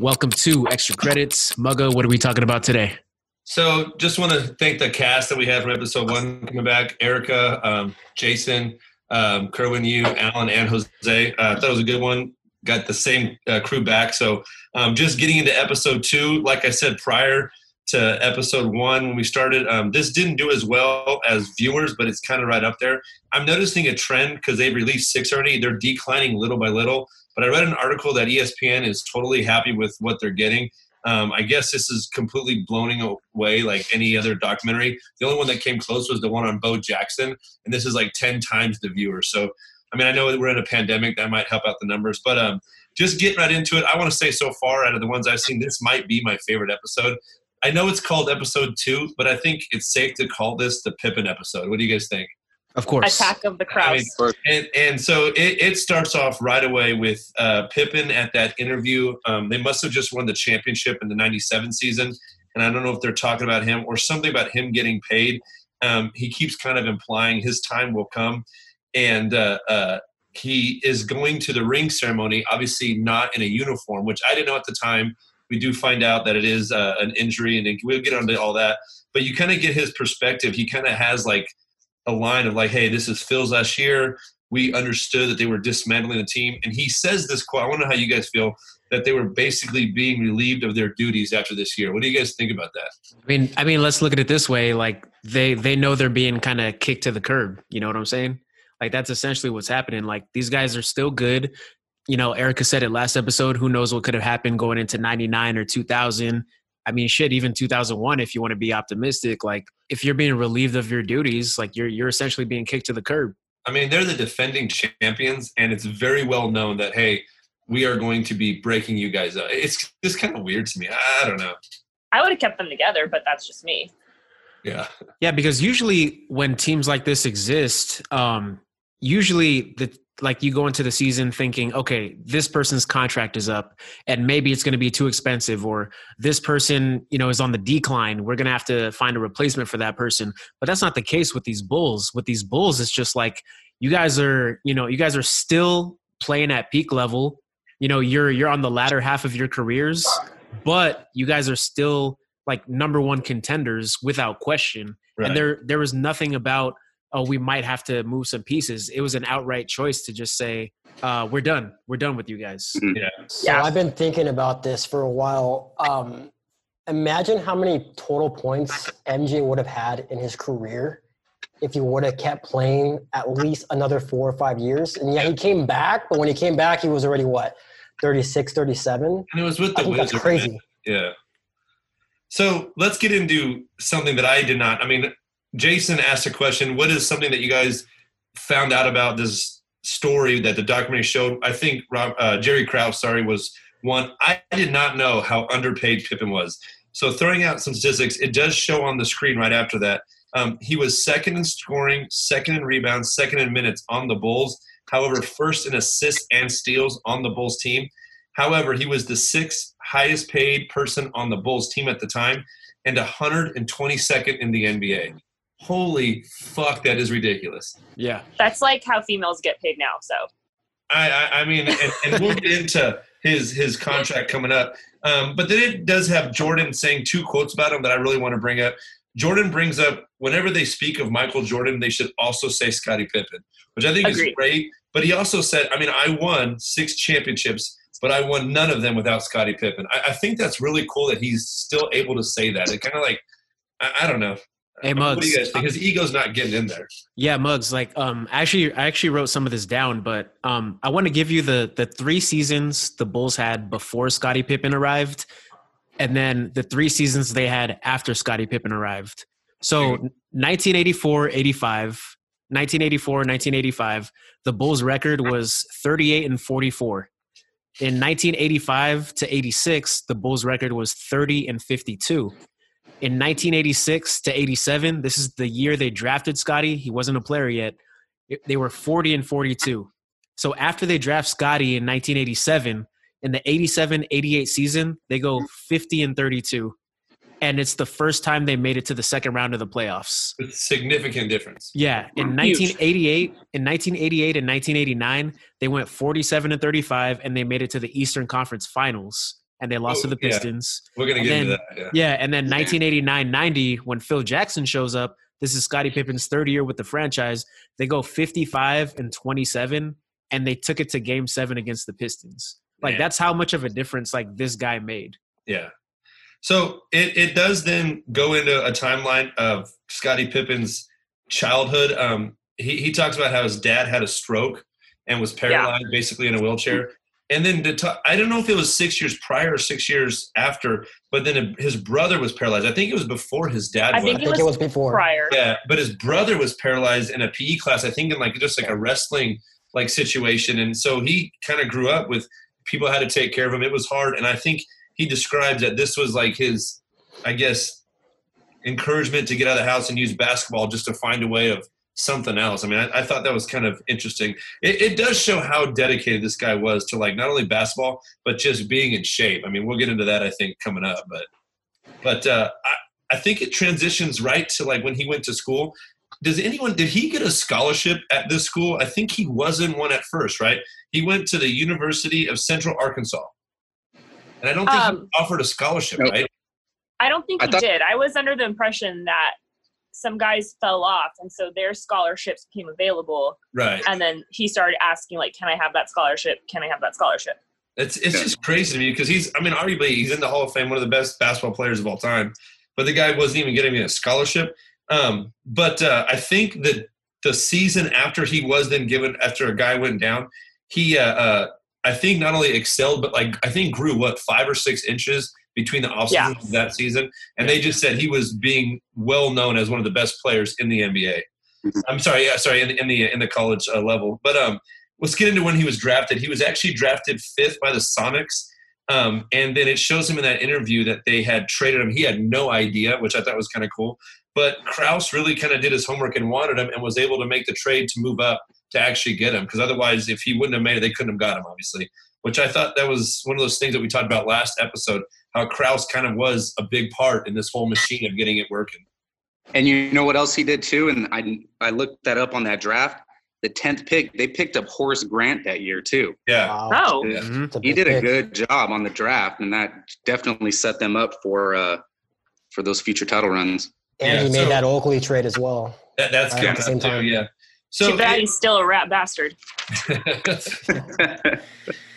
Welcome to Extra Credits. Mugga, what are we talking about today? So, just want to thank the cast that we have from episode one coming back Erica, um, Jason, um, Kerwin, you, Alan, and Jose. Uh, I thought it was a good one. Got the same uh, crew back. So, um, just getting into episode two, like I said prior to episode one when we started, um, this didn't do as well as viewers, but it's kind of right up there. I'm noticing a trend because they've released six already. They're declining little by little. But I read an article that ESPN is totally happy with what they're getting. Um, I guess this is completely blowing away like any other documentary. The only one that came close was the one on Bo Jackson, and this is like ten times the viewers. So, I mean, I know we're in a pandemic that might help out the numbers, but um, just getting right into it. I want to say so far out of the ones I've seen, this might be my favorite episode. I know it's called episode two, but I think it's safe to call this the Pippen episode. What do you guys think? Of course. Attack of the Crowds. I mean, and, and so it, it starts off right away with uh, Pippen at that interview. Um, they must have just won the championship in the 97 season. And I don't know if they're talking about him or something about him getting paid. Um, he keeps kind of implying his time will come. And uh, uh, he is going to the ring ceremony, obviously not in a uniform, which I didn't know at the time. We do find out that it is uh, an injury, and we'll get onto all that. But you kind of get his perspective. He kind of has like – a line of like, hey, this is Phil's last year. We understood that they were dismantling the team. And he says this quote. I wonder how you guys feel that they were basically being relieved of their duties after this year. What do you guys think about that? I mean, I mean, let's look at it this way. Like they they know they're being kind of kicked to the curb. You know what I'm saying? Like that's essentially what's happening. Like these guys are still good. You know, Erica said it last episode. Who knows what could have happened going into 99 or 2000. I mean, shit, even 2001, if you want to be optimistic, like if you're being relieved of your duties, like you're you're essentially being kicked to the curb. I mean, they're the defending champions, and it's very well known that hey, we are going to be breaking you guys up. It's just kind of weird to me. I don't know. I would have kept them together, but that's just me. Yeah. Yeah, because usually when teams like this exist, um, usually the like you go into the season thinking, okay, this person's contract is up and maybe it's going to be too expensive or this person, you know, is on the decline. We're going to have to find a replacement for that person. But that's not the case with these Bulls. With these Bulls, it's just like you guys are, you know, you guys are still playing at peak level. You know, you're you're on the latter half of your careers, but you guys are still like number one contenders without question. Right. And there there was nothing about oh, we might have to move some pieces. It was an outright choice to just say, uh, we're done. We're done with you guys. Mm-hmm. Yeah. So yeah. I've been thinking about this for a while. Um, imagine how many total points MJ would have had in his career if he would have kept playing at least another four or five years. And yeah, he came back, but when he came back, he was already what, 36, 37? And it was with the I That's crazy. Yeah. So let's get into something that I did not. I mean, Jason asked a question. What is something that you guys found out about this story that the documentary showed? I think Rob, uh, Jerry Krause, sorry, was one. I did not know how underpaid Pippen was. So throwing out some statistics, it does show on the screen right after that. Um, he was second in scoring, second in rebounds, second in minutes on the Bulls. However, first in assists and steals on the Bulls team. However, he was the sixth highest paid person on the Bulls team at the time and 122nd in the NBA holy fuck, that is ridiculous. Yeah. That's like how females get paid now. So. I, I, I mean, and, and, we'll get into his his contract coming up. Um, but then it does have Jordan saying two quotes about him that I really want to bring up. Jordan brings up whenever they speak of Michael Jordan, they should also say Scottie Pippen, which I think Agreed. is great. But he also said, I mean, I won six championships, but I won none of them without Scottie Pippen. I, I think that's really cool that he's still able to say that. It kind of like, I, I, don't know. Hey Mugs, what do you guys think? His ego's not getting in there. Yeah, Mugs. Like, um, actually, I actually wrote some of this down, but um, I want to give you the the three seasons the Bulls had before Scottie Pippen arrived, and then the three seasons they had after Scottie Pippen arrived. So, 1984, 85, 1984, 1985, the Bulls' record was 38 and 44. In 1985 to 86, the Bulls' record was 30 and 52. In 1986 to 87, this is the year they drafted Scottie. He wasn't a player yet. They were 40 and 42. So after they draft Scottie in 1987, in the 87 88 season, they go mm-hmm. 50 and 32. And it's the first time they made it to the second round of the playoffs. It's significant difference. Yeah. In 1988, in 1988 and 1989, they went 47 and 35 and they made it to the Eastern Conference Finals. And they lost Oh, to the yeah. Pistons. We're gonna And get into that. Yeah. Yeah, and then 1989-90 when Phil Jackson shows up, this is Scottie Pippen's third year with the franchise. They go 55 and 27 and they took it to game 7 against the Pistons. Like Man. that's how much of a difference like this guy made. Yeah. So it, it does then go into a timeline of Scottie Pippen's childhood. Um, he, he talks about how his dad had a stroke and was paralyzed basically in a wheelchair. And then to talk, I don't know if it was six years prior or six years after, but then his brother was paralyzed. I think it was before his dad I was. think I it think was it was before. prior. Yeah, but his brother was paralyzed in a PE class. I think in like just like a wrestling like situation, and so he kind of grew up with people had to take care of him. It was hard, and I think he describes that this was like his, I guess, encouragement to get out of the house and use basketball just to find a way of something else. I mean, I, I thought that was kind of interesting. It, it does show how dedicated this guy was to like not only basketball but just being in shape. I mean, we'll get into that I think coming up, but but uh, I, I think it transitions right to like when he went to school. Does anyone did he get a scholarship at this school? I think he wasn't one at first, right? He went to the University of Central Arkansas, and I don't think Um, he offered a scholarship, Nope. right? I don't think I he thought- did. I was under the impression that some guys fell off, and so their scholarships became available. Right. And then he started asking, like, "Can I have that scholarship? Can I have that scholarship?" It's it's just crazy to me because he's I mean arguably he's in the Hall of Fame, one of the best basketball players of all time, but the guy wasn't even getting me a scholarship. Um, but uh, I think that the season after he was then given after a guy went down, he uh, uh, I think not only excelled but like I think grew what five or six inches between the off Yeah. of that season, and they just said he was being well known as one of the best players in the NBA. Mhm. I'm sorry, yeah, sorry, in, in the in the college uh, level, but um let's get into when he was drafted. He was actually drafted fifth by the Sonics. Um, and then it shows him in that interview that they had traded him. He had no idea, which I thought was kind of cool. But Krause really kind of did his homework and wanted him and was able to make the trade to move up to actually get him. Because otherwise, if he wouldn't have made it, they couldn't have got him, obviously. Which I thought that was one of those things that we talked about last episode, how Krause kind of was a big part in this whole machine of getting it working. And you know what else he did too? And I I looked that up on that draft. The tenth pick, they picked up Horace Grant that year too. Yeah. Wow. Oh, Yeah. Mhm. He did a pick. good job on the draft, and that definitely set them up for uh, for those future title runs. And Yeah, he made so- that Oakley trade as well. That, that's Right, good at the same too, time. yeah. So too bad it- he's still a rat bastard.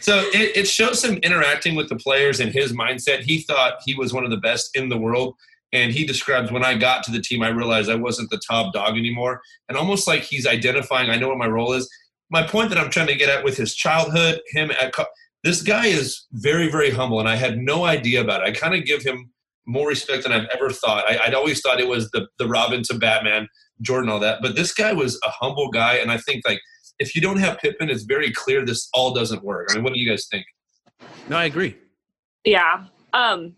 So it, it shows him interacting with the players and his mindset. He thought he was one of the best in the world. And he describes when I got to the team, I realized I wasn't the top dog anymore. And almost like he's identifying, I know what my role is. My point that I'm trying to get at with his childhood, him at this guy is very, very humble. And I had no idea about it. I kind of give him more respect than I've ever thought. I, I'd always thought it was the, the Robin to Batman, Jordan, all that. But this guy was a humble guy. And I think like if you don't have Pippen, it's very clear this all doesn't work. I mean, what do you guys think? No, I agree. Yeah. Um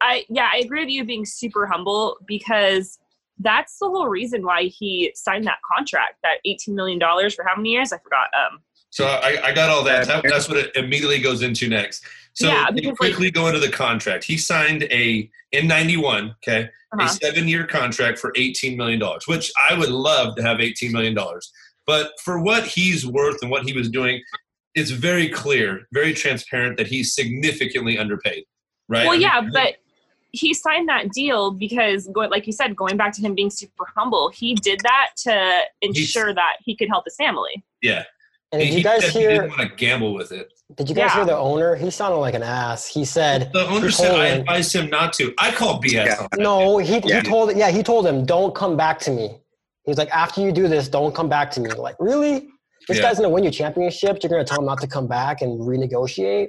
I yeah, I agree with you being super humble because that's the whole reason why he signed that contract, that eighteen million dollars for how many years? I forgot. Um So I, I got all that. that. That's what it immediately goes into next. So Yeah, we because, like- quickly go into the contract. He signed a in '91, okay, a uh-huh. seven-year contract for $18 million, which I would love to have $18 million. But for what he's worth and what he was doing, it's very clear, very transparent that he's significantly underpaid, right? Well, I mean, yeah, but he signed that deal because, like you said, going back to him being super humble, he did that to ensure that he could help his family. yeah, And did he you guys said he hear? didn't want to gamble with it. Did you guys Yeah. hear the owner? He sounded like an ass. He said, The owner said told I advised him not to. I call BS Yeah. on that. "No." He, Yeah. he told yeah he told him, "Don't come back to me." He was like, "After you do this, don't come back to me." Like, really? This Yeah. guy's gonna win you championships. You're gonna tell him not to come back and renegotiate?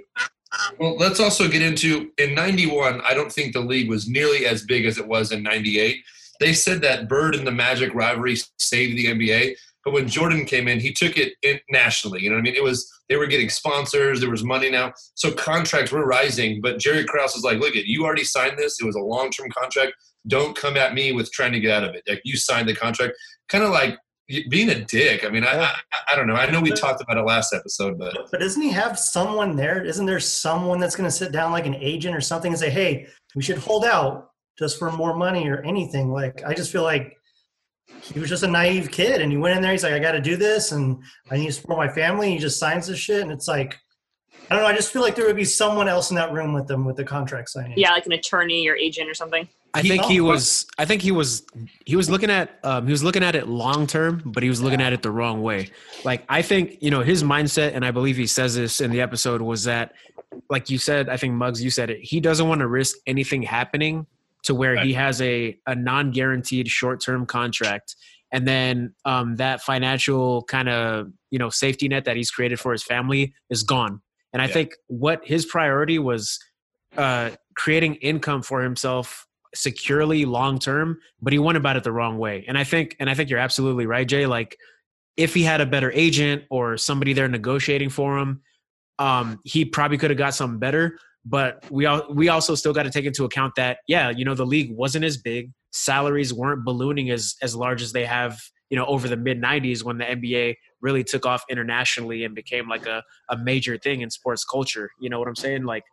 Well, let's also get into in 91, I don't think the league was nearly as big as it was in 98. They said that Bird and the Magic rivalry saved the NBA, but when Jordan came in, he took it in nationally. You know what I mean? It was they were getting sponsors, there was money now. So contracts were rising, but Jerry Krause was like, "Look, it, you already signed this. It was a long-term contract. Don't come at me with trying to get out of it. Like you signed the contract." Kind of like being a dick. I mean, I, I I don't know. I know we talked about it last episode, but But doesn't he have someone there? Isn't there someone that's going to sit down like an agent or something and say, "Hey, we should hold out just for more money or anything"? Like, I just feel like he was just a naive kid, and he went in there. He's like, "I got to do this, and I need to support my family." He just signs this shit, and it's like, I don't know. I just feel like there would be someone else in that room with them with the contract signing. Yeah, like an attorney or agent or something. I think he oh, was. I think he was. He was looking at. Um, he was looking at it long term, but he was looking at it the wrong way. Like I think you know his mindset, and I believe he says this in the episode was that, like you said, I think mugs you said it. He doesn't want to risk anything happening to where he has a a non guaranteed short term contract, and then um, that financial kind of you know safety net that he's created for his family is gone. And I Yeah. think what his priority was uh, creating income for himself securely long term, but he went about it the wrong way. And I think and I think you're absolutely right, Jay. Like if he had a better agent or somebody there negotiating for him, um, he probably could have got something better. But we all we also still got to take into account that yeah, you know, the league wasn't as big, salaries weren't ballooning as as large as they have, you know, over the mid '90s when the NBA really took off internationally and became like a a major thing in sports culture. You know what I'm saying? Like,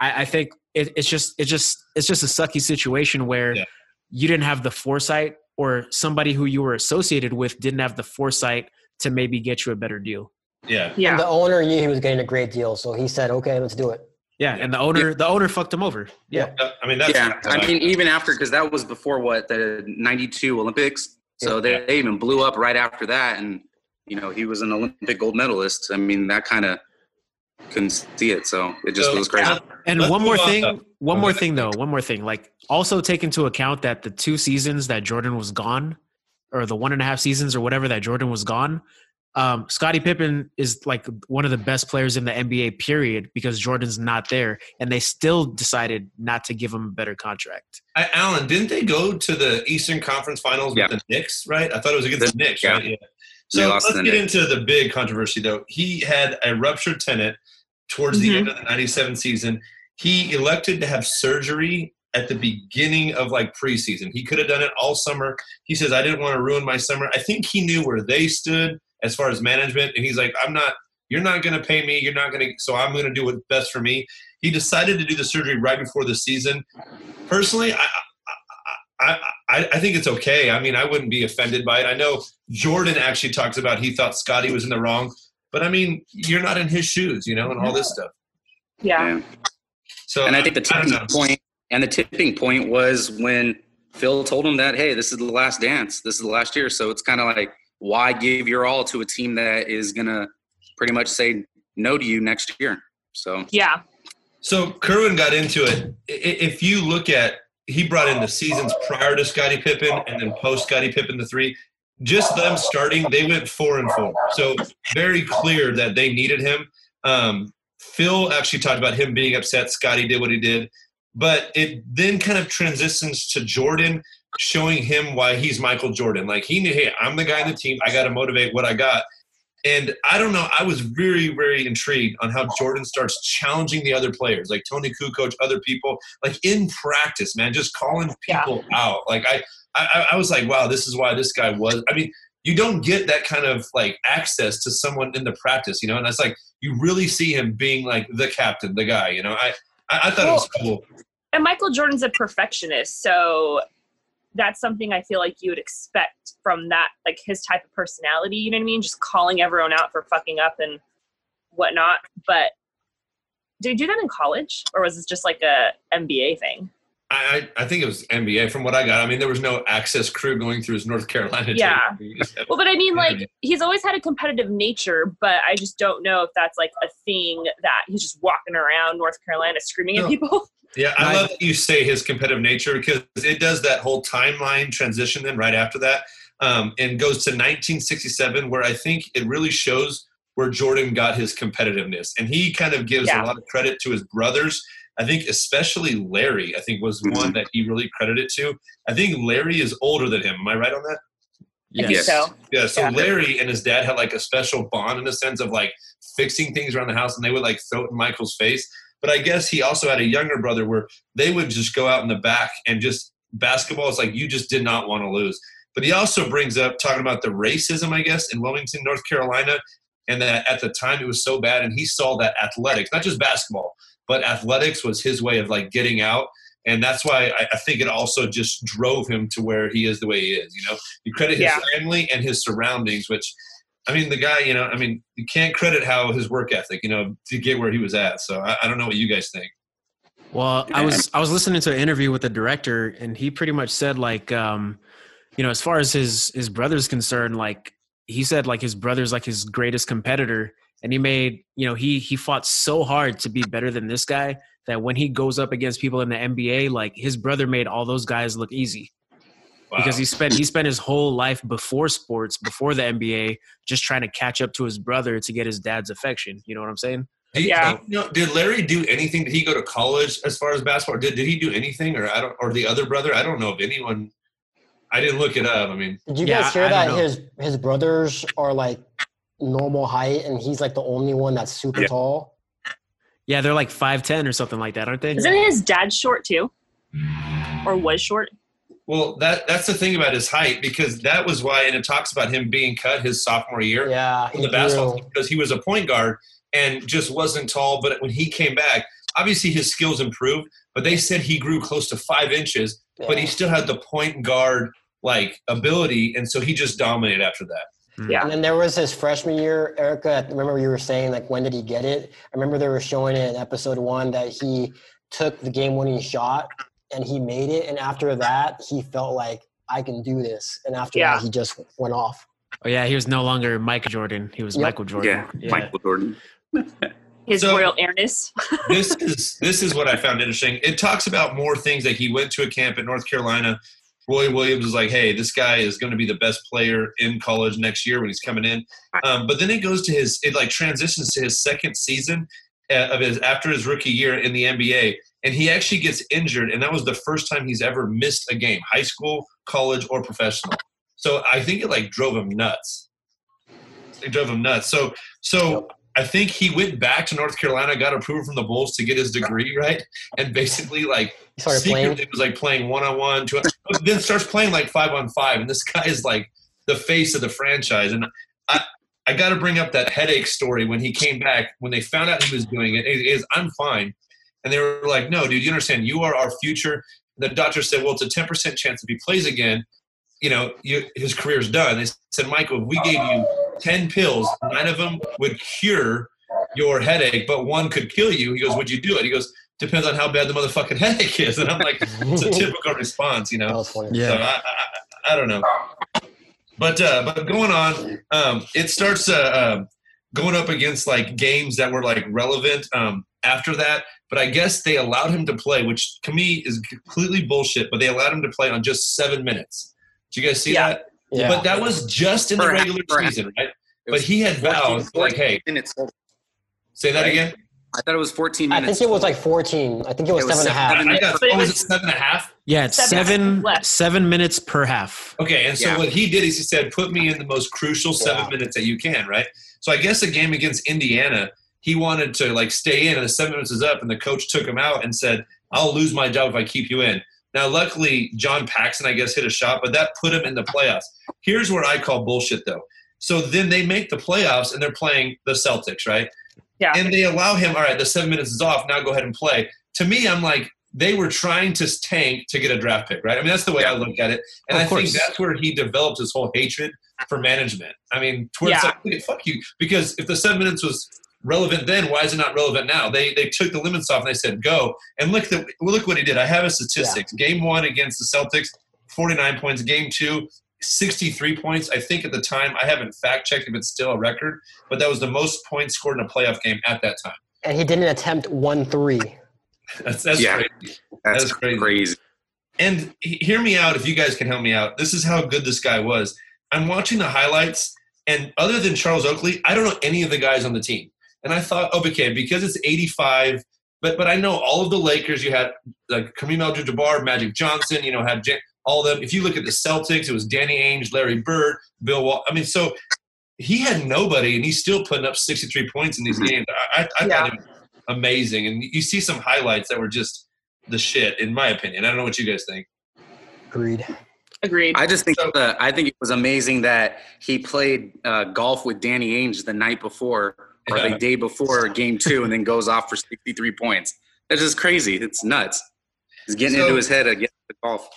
I, I think it, it's just it's just it's just a sucky situation where Yeah. you didn't have the foresight, or somebody who you were associated with didn't have the foresight to maybe get you a better deal. Yeah. And Yeah. the owner knew he was getting a great deal, so he said, "Okay, let's do it." Yeah, and the owner the owner fucked him over. Yeah, Uh, I mean, that's yeah, I mean, even after because that was before what the '92 Olympics, so they, they even blew up right after that, and you know he was an Olympic gold medalist. I mean, that kind of couldn't see it, so it just So, was crazy. And Let's one more on, thing, though. one more thing though, one more thing. Like also take into account that the two seasons that Jordan was gone, or the one and a half seasons or whatever that Jordan was gone, um, Scottie Pippen is like one of the best players in the NBA. Period, because Jordan's not there, and they still decided not to give him a better contract. I, Alan, didn't they go to the Eastern Conference Finals Yeah. with the Knicks? Right? I thought it was against the Knicks. Yeah. Right? Yeah. So let's get the into the big controversy, though. He had a ruptured tendon towards the Mhm. end of the '97 season. He elected to have surgery at the beginning of like preseason. He could have done it all summer. He says, "I didn't want to ruin my summer." I think he knew where they stood as far as management, and he's like, "I'm not." You're not going to pay me. You're not going to. So I'm going to do what's best for me. He decided to do the surgery right before the season. Personally, I, I, I, I think it's okay. I mean, I wouldn't be offended by it. I know Jordan actually talks about he thought Scottie was in the wrong, but I mean, you're not in his shoes, you know, and all this stuff. Yeah. Yeah. So, and I think the tipping point and the tipping point was when Phil told him that, hey, this is the last dance, this is the last year. So it's kind of like, why give your all to a team that is gonna pretty much say no to you next year? So Yeah. So Kerwin got into it. If you look at, he brought in the seasons prior to Scottie Pippen and then post Scottie Pippen the three. Just them starting, they went four and four. So very clear that they needed him. Um, Phil actually talked about him being upset. Scottie did what he did, but it then kind of transitions to Jordan showing him why he's Michael Jordan. Like he knew, hey, I'm the guy in the team. I got to motivate what I got. And I don't know. I was very, very intrigued on how Jordan starts challenging the other players, like Toni Kukoc, other people, like in practice, man, just calling Yeah. people out. Like I, I, I was like, wow, this is why this guy was. I mean, you don't get that kind of like access to someone in the practice, you know. And it's like you really see him being like the captain, the guy, you know. I, I, I thought it was cool. And Michael Jordan's a perfectionist, so that's something I feel like you would expect from that, like his type of personality. You know what I mean? Just calling everyone out for fucking up and whatnot. But did he do that in college, or was this just like a NBA thing? I, I I think it was NBA from what I got. I mean, there was no access crew going through his North Carolina. Yeah. You Well, but I mean, like he's always had a competitive nature, but I just don't know if that's like a thing that he's just walking around North Carolina screaming No. at people. Yeah, I love that you say his competitive nature because it does that whole timeline transition then right after that um, and goes to 1967 where I think it really shows where Jordan got his competitiveness. And he kind of gives Yeah. a lot of credit to his brothers. I think especially Larry, I think was one mm-hmm. that he really credited to. I think Larry is older than him. Am I right on that? I think Yes. so. Yeah, so Yeah. Larry and his dad had like a special bond in the sense of like fixing things around the house and they would like throw it in Michael's face. But I guess he also had a younger brother where they would just go out in the back and just basketball is like you just did not want to lose. But he also brings up talking about the racism, I guess, in Wilmington, North Carolina, and that at the time it was so bad. And he saw that athletics, not just basketball, but athletics was his way of like getting out. And that's why I, I think it also just drove him to where he is the way he is. You know, you credit his Yeah. family and his surroundings, which I mean, the guy, you know, I mean, you can't credit how his work ethic, you know, to get where he was at. So I, I don't know what you guys think. Well, I was I was listening to an interview with the director, and he pretty much said like, um, you know, as far as his his brother's concerned, like he said like his brother's like his greatest competitor, and he made you know he he fought so hard to be better than this guy that when he goes up against people in the NBA, like his brother made all those guys look easy Wow. because he spent he spent his whole life before sports, before the NBA, just trying to catch up to his brother to get his dad's affection. You know what I'm saying? Did, Yeah. you know, did Larry do anything? Did he go to college as far as basketball? Did did he do anything, or I don't, or the other brother? I don't know if anyone. I didn't look it up. I mean, Did you Yeah, guys hear I- I that his his brothers are like normal height and he's like the only one that's super Yeah. tall? Yeah, they're like five ten or something like that, aren't they? Isn't his dad short too? Or was short? well, that that's the thing about his height because that was why, and it talks about him being cut his sophomore year Yeah, from he the basketball team because he was a point guard and just wasn't tall. But when he came back, obviously his skills improved. But they said he grew close to five inches, but he still had the point guard like ability, and so he just dominated after that. Yeah. And then there was his freshman year, Erica. I remember you were saying like when did he get it? I remember they were showing it in episode one that he took the game winning shot and he made it. And after that, he felt like I can do this. And after Yeah. that, he just went off. Oh yeah, he was no longer Michael Jordan. He was Yep. Michael Jordan. Yeah, Michael Jordan. His So- royal airness. this is this is what I found interesting. It talks about more things that he went to a camp at North Carolina. Roy Williams was like, "Hey, this guy is going to be the best player in college next year when he's coming in." Um, but then it goes to his it like transitions to his second season uh, of his after his rookie year in the NBA, and he actually gets injured, and that was the first time he's ever missed a game, high school, college, or professional. So I think it like drove him nuts. It drove him nuts. So so I think he went back to North Carolina, got approval from the Bulls to get his degree, right? And basically, like, secretly playing. was like playing one on one, then starts playing like five on five. And this guy is like the face of the franchise. And I, I got to bring up that headache story when he came back, when they found out he was doing it. It is, I'm fine. And they were like, no, dude, you understand, you are our future. The doctor said, well, it's a 10% chance if he plays again, you know, you, his career's done. They said, Michael, if we gave you 10 pills, nine of them would cure your headache, but one could kill you. He goes, would you do it? He goes, depends on how bad the motherfucking headache is. And I'm like, it's a typical response, you know? was funny. So I, I, I- I don't know. But uh, but going on, um, it starts uh, uh, going up against like games that were like relevant um, after that. But I guess they allowed him to play, which to me is completely bullshit. But they allowed him to play on just seven minutes. Did you guys see Yeah. that? Yeah. But that was just in the For half- regular half. season, right? It But he had 14 vowed, like, hey, minutes. say that Right? again. I thought it was 14 minutes. I think it was like 14. I think it was It was seven and a half. seven. I got, But it was was- it seven and a half? Yeah, it's Seven seven minutes per half. Okay, and so Yeah. what he did is he said, "Put me in the most crucial seven Yeah. minutes that you can." Right. So I guess a game against Indiana, he wanted to like stay in, and the seven minutes is up, and the coach took him out and said, "I'll lose my job if I keep you in." Now, luckily, John Paxson, I guess, hit a shot, but that put him in the playoffs. Here's where I call bullshit, though. So then they make the playoffs, and they're playing the Celtics, right? Yeah. And they allow him. All right, the seven minutes is off. Now go ahead and play. To me, I'm like, they were trying to tank to get a draft pick, right? I mean, that's the way I look at it. And Of I think that's where he developed his whole hatred for management. I mean, towards Yeah. like, fuck you. Because if the seven minutes was relevant then, why is it not relevant now? They they took the limits off and they said go. And look the look what he did. I have a statistics. Game one against the Celtics, 49 points. Game two, 63 points. I think at the time, I haven't fact checked if it's still a record, but that was the most points scored in a playoff game at that time. And he didn't attempt one three. That's that's Yeah. crazy. That's That's crazy. crazy. And hear me out if you guys can help me out. This is how good this guy was. I'm watching the highlights, and other than Charles Oakley, I don't know any of the guys on the team. And I thought, oh, okay, because it's 85, but but I know all of the Lakers. You had like Kareem Abdul-Jabbar, Magic Johnson. You know, had Jan- all of them. If you look at the Celtics, it was Danny Ainge, Larry Bird, Bill Wall. I mean, so he had nobody, and he's still putting up 63 points in these Mhm. games. I, I, I Yeah. thought it was amazing. And you see some highlights that were just the shit, in my opinion. I don't know what you guys think. Agreed. Agreed. I just think So- the, I think it was amazing that he played uh, golf with Danny Ainge the night before or Yeah. the day before game two, and then goes off for 63 points. That's just crazy. It's nuts. He's getting So- into his head against the off.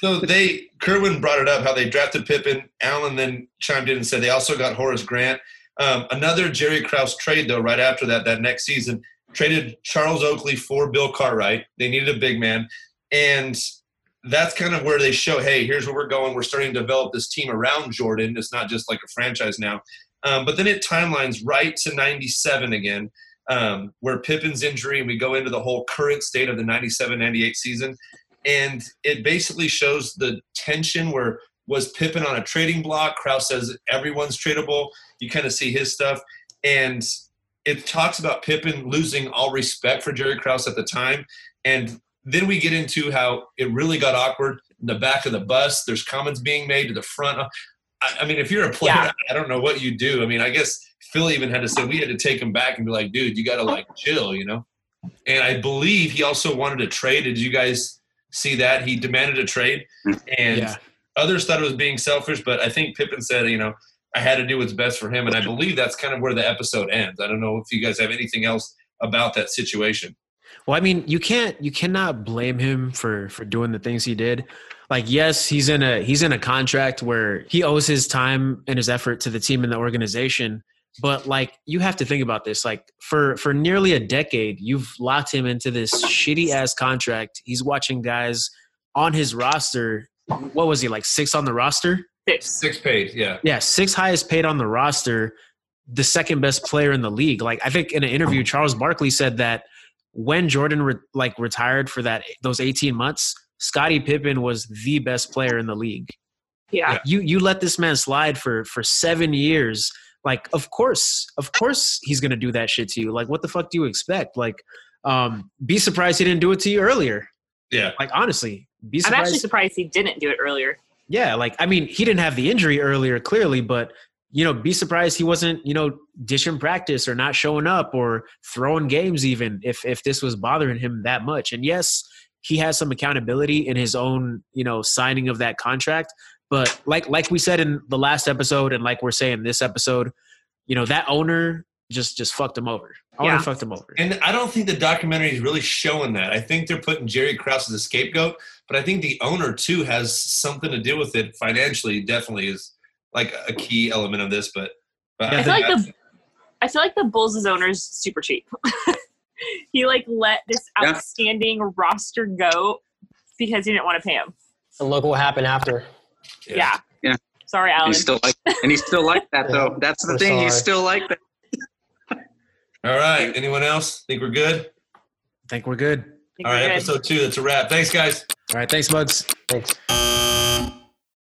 So they Kerwin brought it up how they drafted Pippen. Allen then chimed in and said they also got Horace Grant. Um, another Jerry Krause trade though. Right after that, that next season, traded Charles Oakley for Bill Cartwright. They needed a big man, and that's kind of where they show, hey, here's where we're going. We're starting to develop this team around Jordan. It's not just like a franchise now. Um, but then it timelines right to '97 again. Um, where Pippen's injury, and we go into the whole current state of the 97 98 season and it basically shows the tension where was Pippen on a trading block? Krause says everyone's tradable. You kind of see his stuff, and it talks about Pippen losing all respect for Jerry Krause at the time, and then we get into how it really got awkward in the back of the bus. There's comments being made to the front. I, I mean, if you're a player, Yeah. I don't know what you do. I mean, I guess Phil even had to say we had to take him back and be like, dude, you got to like chill, you know. And I believe he also wanted to trade. Did you guys see that? He demanded a trade, and Yeah. others thought it was being selfish, but I think Pippen said, you know, I had to do what's best for him, and I believe that's kind of where the episode ends. I don't know if you guys have anything else about that situation. Well, I mean, you can't you cannot blame him for for doing the things he did. Like, yes, he's in a he's in a contract where he owes his time and his effort to the team and the organization. But like, you have to think about this. Like, for for nearly a decade, you've locked him into this shitty ass contract. He's watching guys on his roster. What was he like? Six on the roster. Six. Six paid, yeah. Yeah, six highest paid on the roster, the second best player in the league. Like I think in an interview, Charles Barkley said that when Jordan re- like retired for that those eighteen months, Scottie Pippen was the best player in the league. Yeah. You you let this man slide for for seven years. Like of course, of course he's gonna do that shit to you. Like what the fuck do you expect? Like, um, be surprised he didn't do it to you earlier. Yeah. Like honestly, be surprised. I'm actually surprised he didn't do it earlier. Yeah, like I mean, he didn't have the injury earlier, clearly, but you know, be surprised he wasn't, you know, dishing practice or not showing up or throwing games even if if this was bothering him that much. And yes, he has some accountability in his own, you know, signing of that contract. But like like we said in the last episode, and like we're saying this episode, you know, that owner just just fucked him over. Owner Yeah. fucked him over. And I don't think the documentary is really showing that. I think they're putting Jerry Krause as a scapegoat, but I think the owner too has something to do with it financially. Definitely is like a key element of this. But, but Yeah, I feel like the I feel like the Bulls' owner's super cheap. he like let this Yeah. outstanding roster go because he didn't want to pay him. And look what happened after. That's- Yeah. Yeah. Sorry, Alan. He's still like, and he's still like that though. That's the We're thing. He's still like that. All right. Anyone else? Think we're good? I think we're good. Think All we're right. good. Episode two. That's a wrap. Thanks, guys. All right, thanks, Bugs. Thanks.